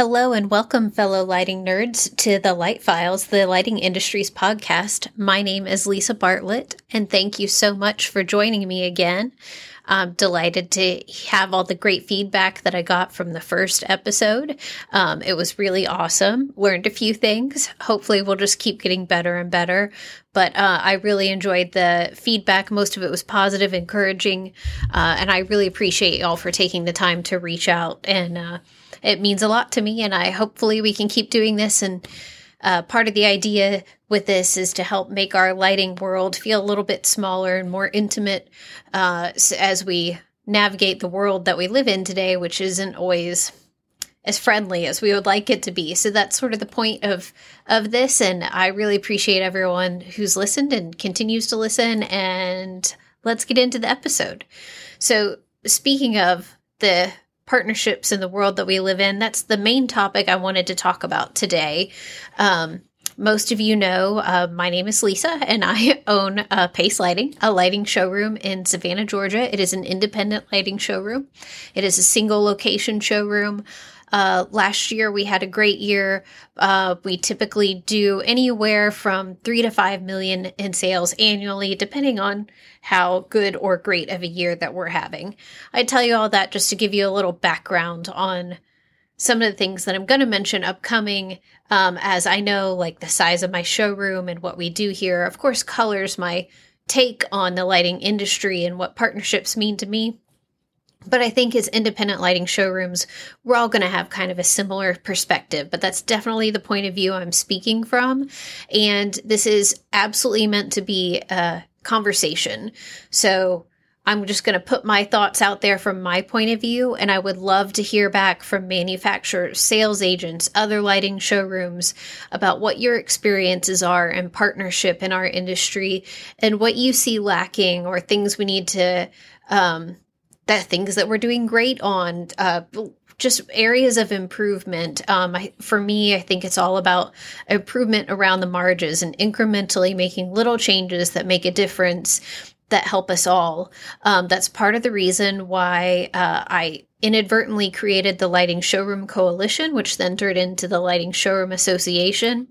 Hello and welcome, fellow lighting nerds, to the Light Files, the lighting industry's podcast. My name is Lisa Bartlett, and thank you so much for joining me again. I'm delighted to have all the great feedback that I got from the first episode. Um, it was really awesome. Learned a few things. Hopefully, we'll just keep getting better and better. But uh, I really enjoyed the feedback. Most of it was positive, encouraging, uh, and I really appreciate y'all for taking the time to reach out and. Uh, it means a lot to me, and I hopefully we can keep doing this. And uh, part of the idea with this is to help make our lighting world feel a little bit smaller and more intimate uh, as we navigate the world that we live in today, which isn't always as friendly as we would like it to be. So that's sort of the point of of this and I really appreciate everyone who's listened and continues to listen and let's get into the episode. So speaking of the partnerships in the world that we live in. That's the main topic I wanted to talk about today. Um, most of you know uh, my name is Lisa, and I own uh, Pace Lighting, a lighting showroom in Savannah, Georgia. It is an independent lighting showroom. It is a single location showroom. Uh, last year we had a great year. Uh, we typically do anywhere from three to five million in sales annually, depending on how good or great of a year that we're having. I tell you all that just to give you a little background on some of the things that I'm going to mention upcoming, um, as I know like the size of my showroom and what we do here, of course, colors my take on the lighting industry and what partnerships mean to me. But I think as independent lighting showrooms, we're all going to have kind of a similar perspective. But that's definitely the point of view I'm speaking from. And this is absolutely meant to be a conversation. So I'm just going to put my thoughts out there from my point of view, and I would love to hear back from manufacturers, sales agents, other lighting showrooms about what your experiences are and partnership in our industry and what you see lacking or things we need to um, things that we're doing great on, uh, just areas of improvement. Um, I, for me, I think it's all about improvement around the margins and incrementally making little changes that make a difference that help us all. Um, that's part of the reason why uh, I inadvertently created the Lighting Showroom Coalition, which then turned into the Lighting Showroom Association.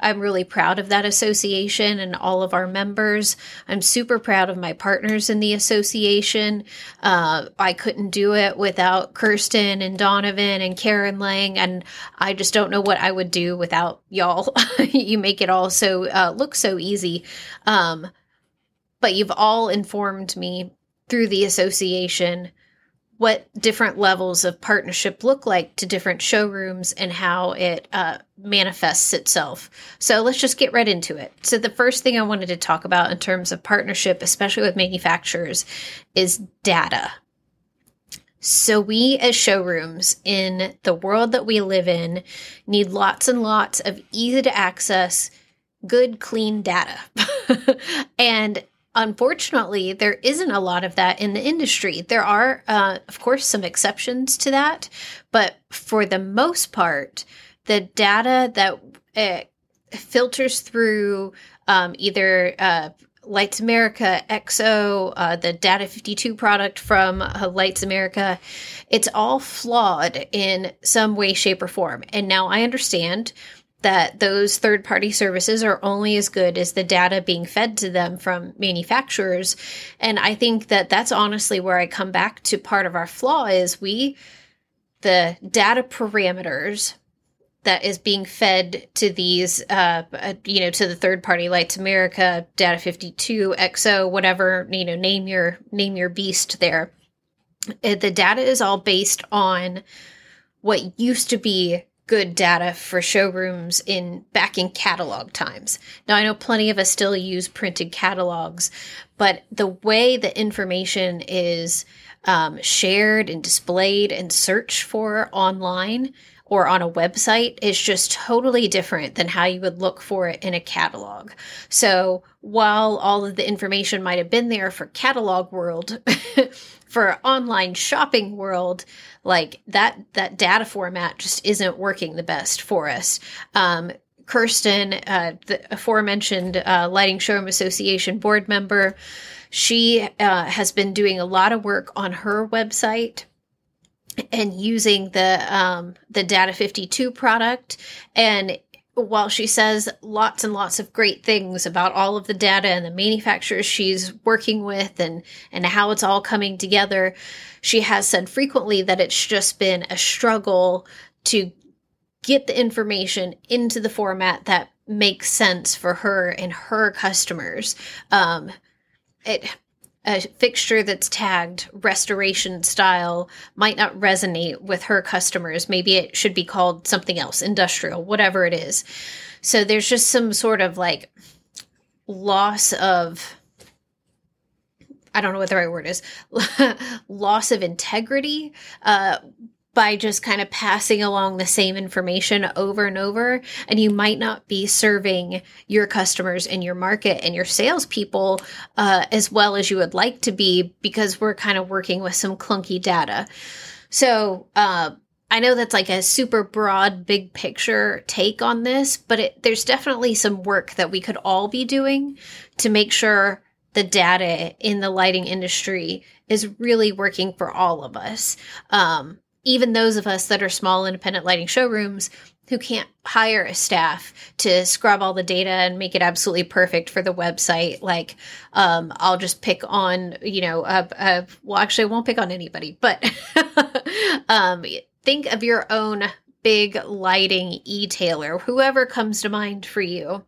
I'm really proud of that association and all of our members. I'm super proud of my partners in the association. Uh, I couldn't do it without Kirsten and Donovan and Karen Lang, and I just don't know what I would do without y'all. you make it all so uh, look so easy. Um, but you've all informed me through the association what different levels of partnership look like to different showrooms and how it uh, manifests itself. So let's just get right into it. So, the first thing I wanted to talk about in terms of partnership, especially with manufacturers, is data. So, we as showrooms in the world that we live in need lots and lots of easy to access, good, clean data. and unfortunately, there isn't a lot of that in the industry. There are, uh, of course, some exceptions to that, but for the most part, the data that uh, filters through um, either uh, Lights America, EXO, uh, the Data 52 product from uh, Lights America, it's all flawed in some way, shape, or form. And now I understand that those third party services are only as good as the data being fed to them from manufacturers. And I think that that's honestly where I come back to part of our flaw is we, the data parameters that is being fed to these, uh, uh you know, to the third party Lights America, Data 52, EXO, whatever, you know, name your, name your beast there. Uh, the data is all based on what used to be good data for showrooms in back in catalog times. Now I know plenty of us still use printed catalogs, but the way the information is um, shared and displayed and searched for online or on a website is just totally different than how you would look for it in a catalog. So while all of the information might have been there for catalog world, for online shopping world, like that that data format just isn't working the best for us. Um, Kirsten, uh, the aforementioned uh, Lighting Showroom Association board member, she uh, has been doing a lot of work on her website and using the um, the Data 52 product. And while she says lots and lots of great things about all of the data and the manufacturers she's working with and and how it's all coming together, she has said frequently that it's just been a struggle to get the information into the format that makes sense for her and her customers. Um, it a fixture that's tagged restoration style might not resonate with her customers. Maybe it should be called something else, industrial, whatever it is. So there's just some sort of like loss of I don't know what the right word is loss of integrity uh, by just kind of passing along the same information over and over. And you might not be serving your customers and your market and your salespeople uh, as well as you would like to be because we're kind of working with some clunky data. So, uh, I know that's like a super broad, big picture take on this, but it, there's definitely some work that we could all be doing to make sure the data in the lighting industry is really working for all of us. Um, even those of us that are small independent lighting showrooms who can't hire a staff to scrub all the data and make it absolutely perfect for the website like um, i'll just pick on you know a, a, well actually i won't pick on anybody but um, think of your own big lighting e-tailer whoever comes to mind for you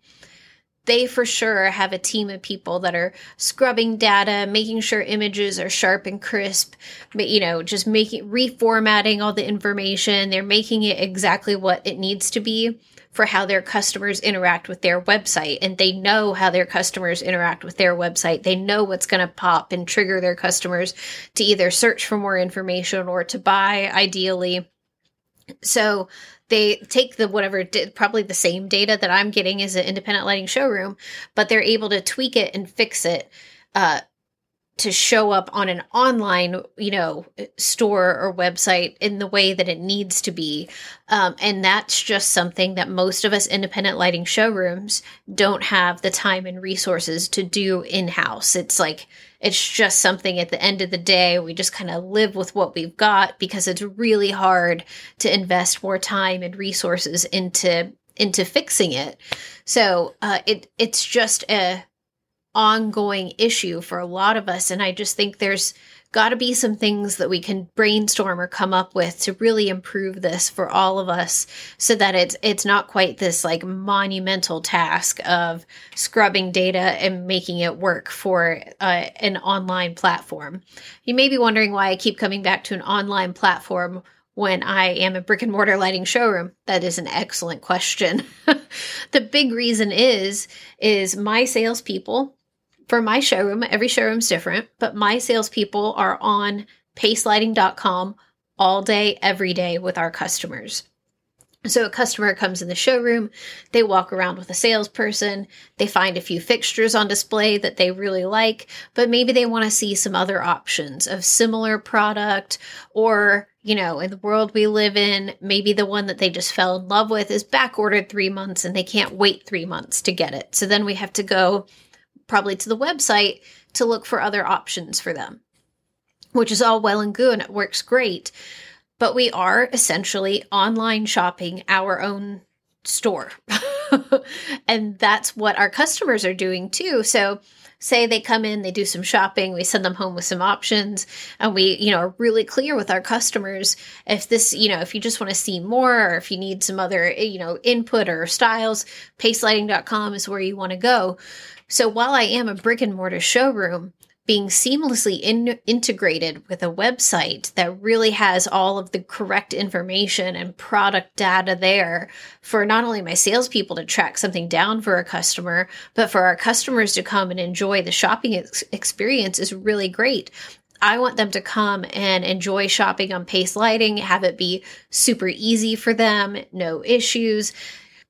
they for sure have a team of people that are scrubbing data, making sure images are sharp and crisp, you know, just making reformatting all the information. They're making it exactly what it needs to be for how their customers interact with their website. And they know how their customers interact with their website. They know what's going to pop and trigger their customers to either search for more information or to buy, ideally. So they take the whatever probably the same data that i'm getting as an independent lighting showroom but they're able to tweak it and fix it uh, to show up on an online you know store or website in the way that it needs to be. Um, and that's just something that most of us independent lighting showrooms don't have the time and resources to do in-house. It's like it's just something at the end of the day, we just kind of live with what we've got because it's really hard to invest more time and resources into into fixing it. So uh, it it's just a ongoing issue for a lot of us, and I just think there's got to be some things that we can brainstorm or come up with to really improve this for all of us so that it's it's not quite this like monumental task of scrubbing data and making it work for uh, an online platform. You may be wondering why I keep coming back to an online platform when I am a brick and mortar lighting showroom? That is an excellent question. the big reason is is my salespeople for my showroom, every showroom's different, but my salespeople are on pacelighting.com all day, every day with our customers. So a customer comes in the showroom, they walk around with a salesperson, they find a few fixtures on display that they really like, but maybe they want to see some other options of similar product or, you know, in the world we live in, maybe the one that they just fell in love with is back ordered 3 months and they can't wait 3 months to get it. So then we have to go probably to the website to look for other options for them, which is all well and good and it works great. But we are essentially online shopping our own store. and that's what our customers are doing too. So, say they come in, they do some shopping, we send them home with some options, and we, you know, are really clear with our customers if this, you know, if you just want to see more or if you need some other, you know, input or styles, pacelighting.com is where you want to go. So while I am a brick and mortar showroom, being seamlessly in- integrated with a website that really has all of the correct information and product data there for not only my salespeople to track something down for a customer, but for our customers to come and enjoy the shopping ex- experience is really great. I want them to come and enjoy shopping on Pace Lighting, have it be super easy for them, no issues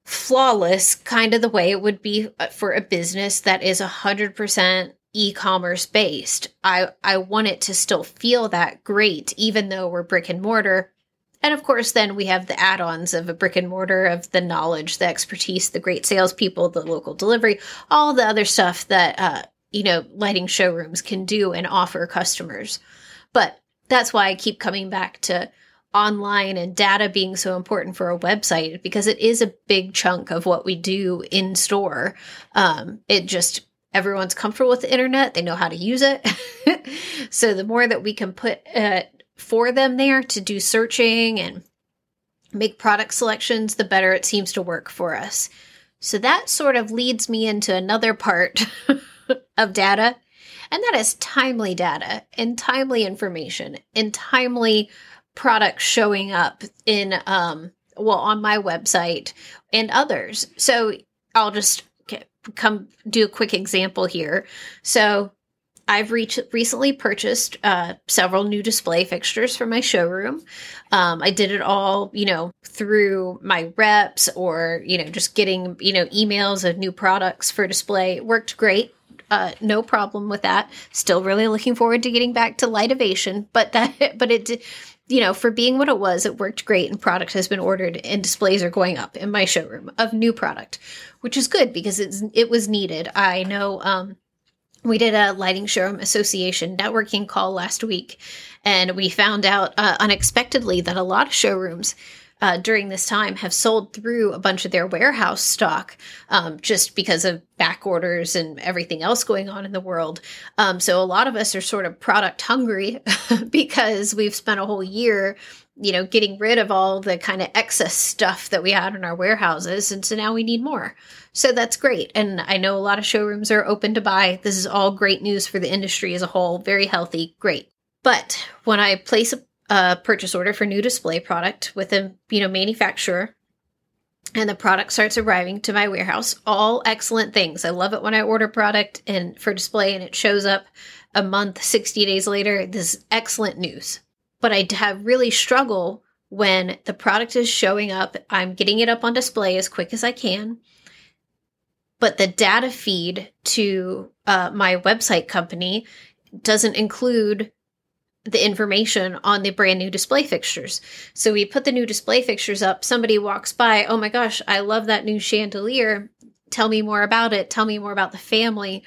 flawless, kind of the way it would be uh, for a business that is 100% e-commerce based. I I want it to still feel that great even though we're brick and mortar. And of course, then we have the add-ons of a brick and mortar of the knowledge, the expertise, the great salespeople, the local delivery, all the other stuff that uh, you know lighting showrooms can do and offer customers. But that's why I keep coming back to online and data being so important for a website because it is a big chunk of what we do in store. Um, it just everyone's comfortable with the internet; they know how to use it. so the more that we can put uh, for them there to do searching and make product selections, the better it seems to work for us. So that sort of leads me into another part of data, and that is timely data and timely information and timely products showing up in um well on my website and others. So I'll just come do a quick example here. So I've reach, recently purchased uh, several new display fixtures for my showroom. Um, I did it all, you know, through my reps or, you know, just getting, you know, emails of new products for display. It worked great. Uh, no problem with that. Still really looking forward to getting back to Lightovation, but that, but it, you know, for being what it was, it worked great and product has been ordered and displays are going up in my showroom of new product, which is good because it's, it was needed. I know, um, we did a lighting showroom association networking call last week and we found out uh, unexpectedly that a lot of showrooms uh, during this time have sold through a bunch of their warehouse stock um, just because of back orders and everything else going on in the world. Um, so a lot of us are sort of product hungry because we've spent a whole year, you know, getting rid of all the kind of excess stuff that we had in our warehouses. And so now we need more. So that's great. And I know a lot of showrooms are open to buy. This is all great news for the industry as a whole. Very healthy. Great. But when I place a a purchase order for new display product with a you know manufacturer. And the product starts arriving to my warehouse. All excellent things. I love it when i order product and for display and it shows up a month 60 days later. This is excellent news. But i have really struggle when the product is showing up. I'm getting it up on display as quick as i can. But the data feed to uh, my website company doesn't include the information on the brand new display fixtures. So we put the new display fixtures up. Somebody walks by, oh my gosh, I love that new chandelier. Tell me more about it. Tell me more about the family.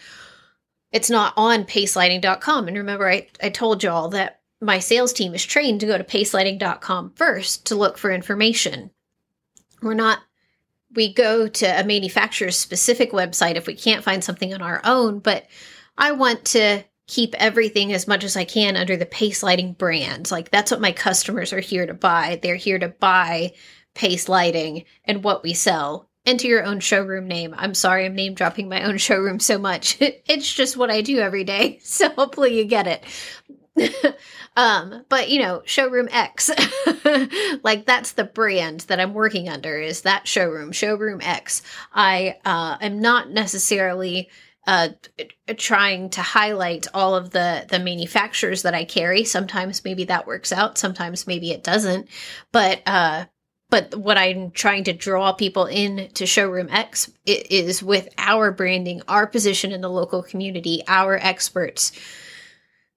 It's not on pacelighting.com. And remember, I, I told y'all that my sales team is trained to go to pacelighting.com first to look for information. We're not, we go to a manufacturer's specific website if we can't find something on our own, but I want to keep everything as much as I can under the Pace Lighting brand. Like that's what my customers are here to buy. They're here to buy Pace Lighting and what we sell. Enter your own showroom name. I'm sorry, I'm name dropping my own showroom so much. it's just what I do every day. So hopefully you get it. um, but you know, showroom X, like that's the brand that I'm working under is that showroom, showroom X. I uh, am not necessarily uh, trying to highlight all of the the manufacturers that I carry. Sometimes maybe that works out, sometimes maybe it doesn't. But uh, but what I'm trying to draw people in to Showroom X is with our branding, our position in the local community, our experts.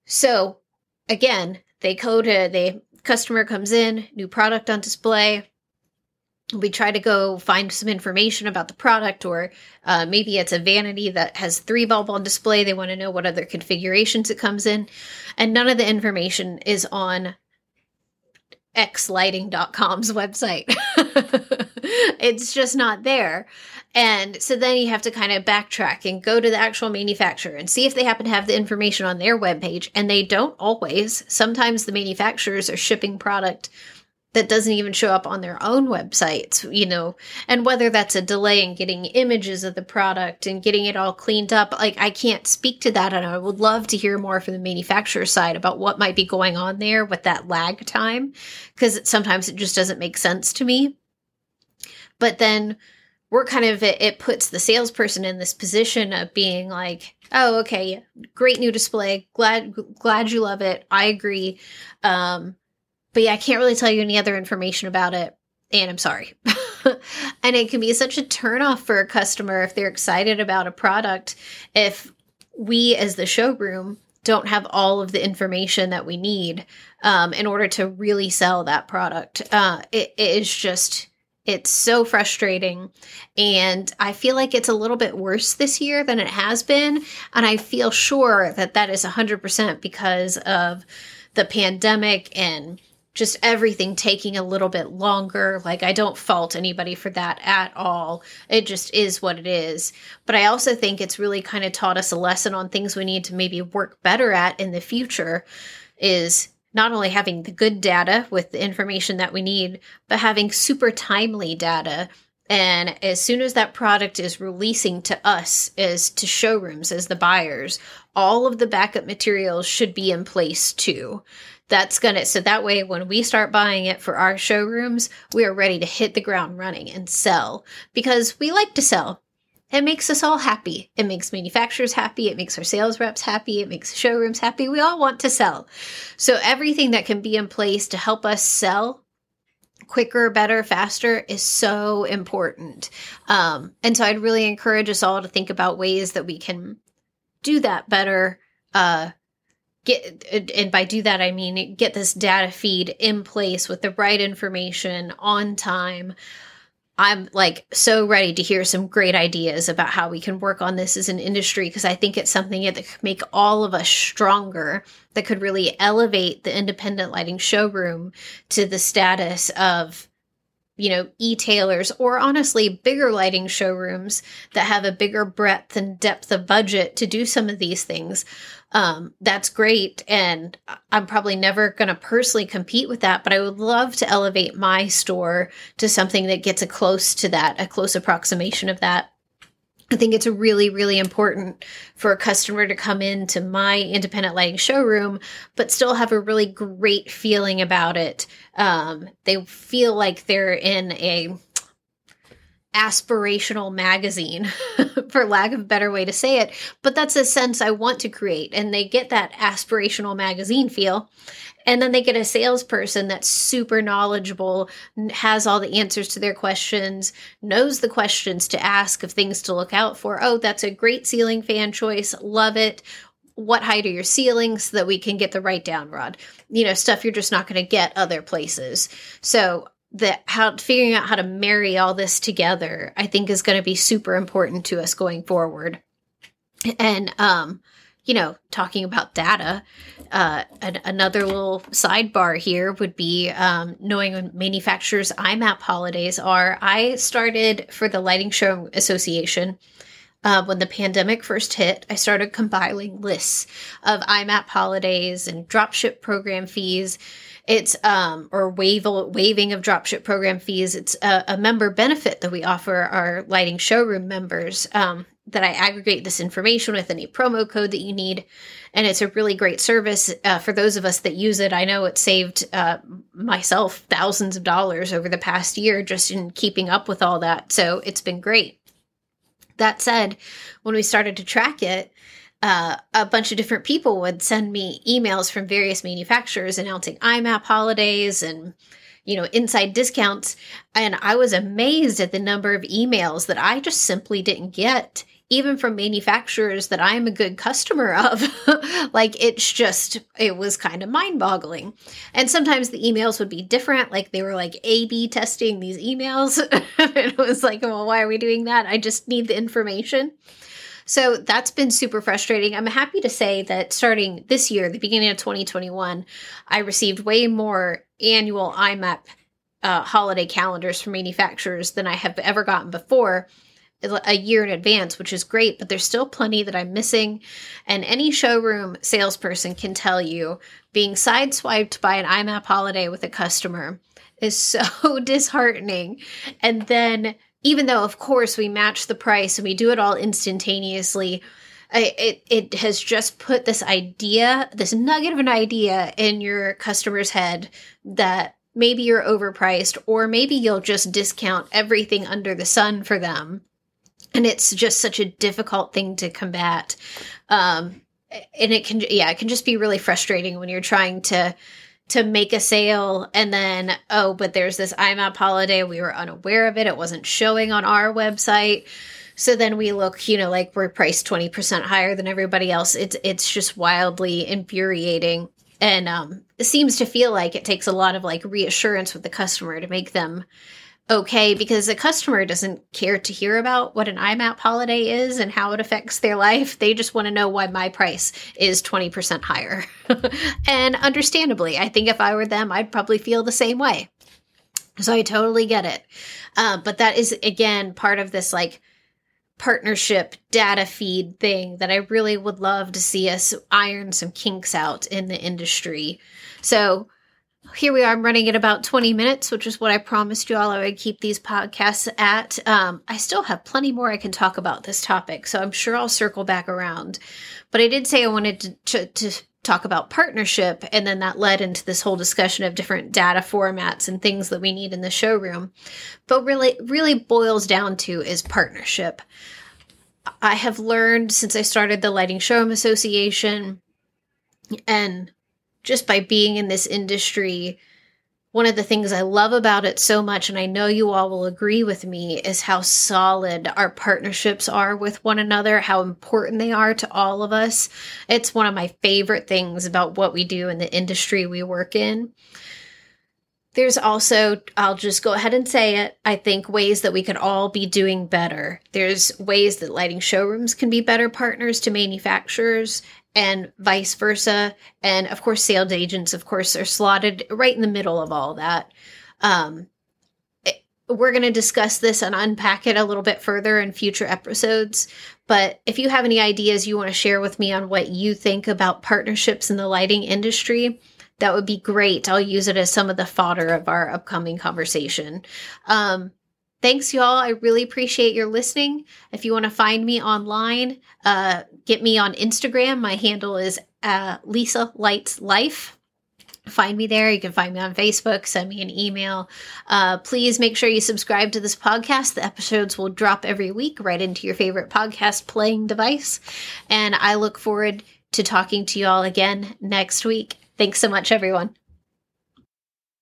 So again, they code to the customer comes in, new product on display we try to go find some information about the product or uh, maybe it's a vanity that has three bulb on display. They want to know what other configurations it comes in. And none of the information is on xlighting.com's website. It's just not there. And so then you have to kind of backtrack and go to the actual manufacturer and see if they happen to have the information on their webpage. And they don't always. Sometimes the manufacturers are shipping product that doesn't even show up on their own websites, you know, and whether that's a delay in getting images of the product and getting it all cleaned up, like I can't speak to that. And I would love to hear more from the manufacturer side about what might be going on there with that lag time, because sometimes it just doesn't make sense to me. But then we're kind of, it, it puts the salesperson in this position of being like, oh, okay, great new display. Glad, glad you love it. I agree. Um, but yeah, I can't really tell you any other information about it. And I'm sorry. and it can be such a turnoff for a customer if they're excited about a product. If we, as the showroom, don't have all of the information that we need um, in order to really sell that product. Uh, it, it is just, it's so frustrating. And I feel like it's a little bit worse this year than it has been. And I feel sure that that is 100% because of the pandemic and just everything taking a little bit longer. Like, I don't fault anybody for that at all. It just is what it is. But I also think it's really kind of taught us a lesson on things we need to maybe work better at in the future is not only having the good data with the information that we need, but having super timely data. And as soon as that product is releasing to us, as to showrooms, as the buyers, all of the backup materials should be in place too that's gonna so that way when we start buying it for our showrooms we are ready to hit the ground running and sell because we like to sell. It makes us all happy. It makes manufacturers happy. It makes our sales reps happy. It makes showrooms happy. We all want to sell. So everything that can be in place to help us sell quicker better faster is so important. Um, and so i'd really encourage us all to think about ways that we can do that better uh, get and by do that I mean get this data feed in place with the right information on time. I'm like so ready to hear some great ideas about how we can work on this as an industry because I think it's something that could make all of us stronger, that could really elevate the independent lighting showroom to the status of you know, e-tailers or honestly bigger lighting showrooms that have a bigger breadth and depth of budget to do some of these things. Um, that's great. And I'm probably never going to personally compete with that, but I would love to elevate my store to something that gets a close to that, a close approximation of that. I think it's really, really important for a customer to come into my independent lighting showroom, but still have a really great feeling about it. Um, they feel like they're in a aspirational magazine, for lack of a better way to say it. But that's a sense I want to create. And they get that aspirational magazine feel. And then they get a salesperson that's super knowledgeable, has all the answers to their questions, knows the questions to ask of things to look out for. Oh, that's a great ceiling fan choice. Love it. What height are your ceilings so that we can get the right down rod? You know, stuff you're just not going to get other places. So that how figuring out how to marry all this together, I think is going to be super important to us going forward. And um, you know, talking about data, uh, an, another little sidebar here would be um, knowing when manufacturers' IMAP holidays are. I started for the Lighting Show Association. Uh, when the pandemic first hit, I started compiling lists of IMAP holidays and dropship program fees. It's um, or waiving of dropship program fees. It's a, a, member benefit that we offer our lighting showroom members. Um, that I aggregate this information with any promo code that you need. And it's a really great service uh, for those of us that use it. I know it saved uh, myself thousands of dollars over the past year just in keeping up with all that. So it's been great. That said, when we started to track it, uh, a bunch of different people would send me emails from various manufacturers announcing IMAP holidays and you know, inside discounts. And I was amazed at the number of emails that I just simply didn't get even from manufacturers that I'm a good customer of. like it's just, it was kind of mind boggling. And sometimes the emails would be different. Like they were like A B testing these emails. it was like, well, why are we doing that? I just need the information. So that's been super frustrating. I'm happy to say that starting this year, the beginning of 2021, I received way more annual IMAP uh, holiday calendars from manufacturers than I have ever gotten before a year in advance, which is great, but there's still plenty that I'm missing. And any showroom salesperson can tell you being sideswiped by an IMAP holiday with a customer is so disheartening. And then, even though, of course, we match the price and we do it all instantaneously, it, it has just put this idea, this nugget of an idea in your customer's head that maybe you're overpriced or maybe you'll just discount everything under the sun for them. And it's just such a difficult thing to combat. Um, and it can yeah it can just be really frustrating when you're trying to to make a sale and then oh but there's this imap holiday. We were unaware of it. It wasn't showing on our website. So then we look you know like we're priced 20% higher than everybody else. It's it's just wildly infuriating. And um, it seems to feel like it takes a lot of like reassurance with the customer to make them okay because a customer doesn't care to hear about what an IMAP holiday is and how it affects their life. They just want to know why my price is 20% higher. and understandably, I think if I were them, I'd probably feel the same way. So I totally get it. Uh, but that is, again, part of this like partnership data feed thing that I really would love to see us iron some kinks out in the industry. So here we are. I'm running at about 20 minutes, which is what I promised you all I would keep these podcasts at. Um, I still have plenty more I can talk about this topic, so I'm sure I'll circle back around. But I did say I wanted to, to, to talk about partnership, and then that led into this whole discussion of different data formats and things that we need in the showroom. But really, really boils down to is partnership. I have learned since I started the Lighting Showroom Association and just by being in this industry, one of the things I love about it so much, and I know you all will agree with me, is how solid our partnerships are with one another, how important they are to all of us. It's one of my favorite things about what we do in the industry we work in. There's also, I'll just go ahead and say it, I think ways that we could all be doing better. There's ways that lighting showrooms can be better partners to manufacturers and vice versa. And of course, sales agents, of course, are slotted right in the middle of all that. Um, we're going to discuss this and unpack it a little bit further in future episodes. But if you have any ideas you want to share with me on what you think about partnerships in the lighting industry, that would be great. I'll use it as some of the fodder of our upcoming conversation. Um, thanks, y'all. I really appreciate your listening. If you want to find me online, uh, get me on Instagram. My handle is uh, Lisa Lights Life find me there. You can find me on Facebook, send me an email. Uh, please make sure you subscribe to this podcast. The episodes will drop every week right into your favorite podcast playing device. And I look forward to talking to you all again next week. Thanks so much, everyone.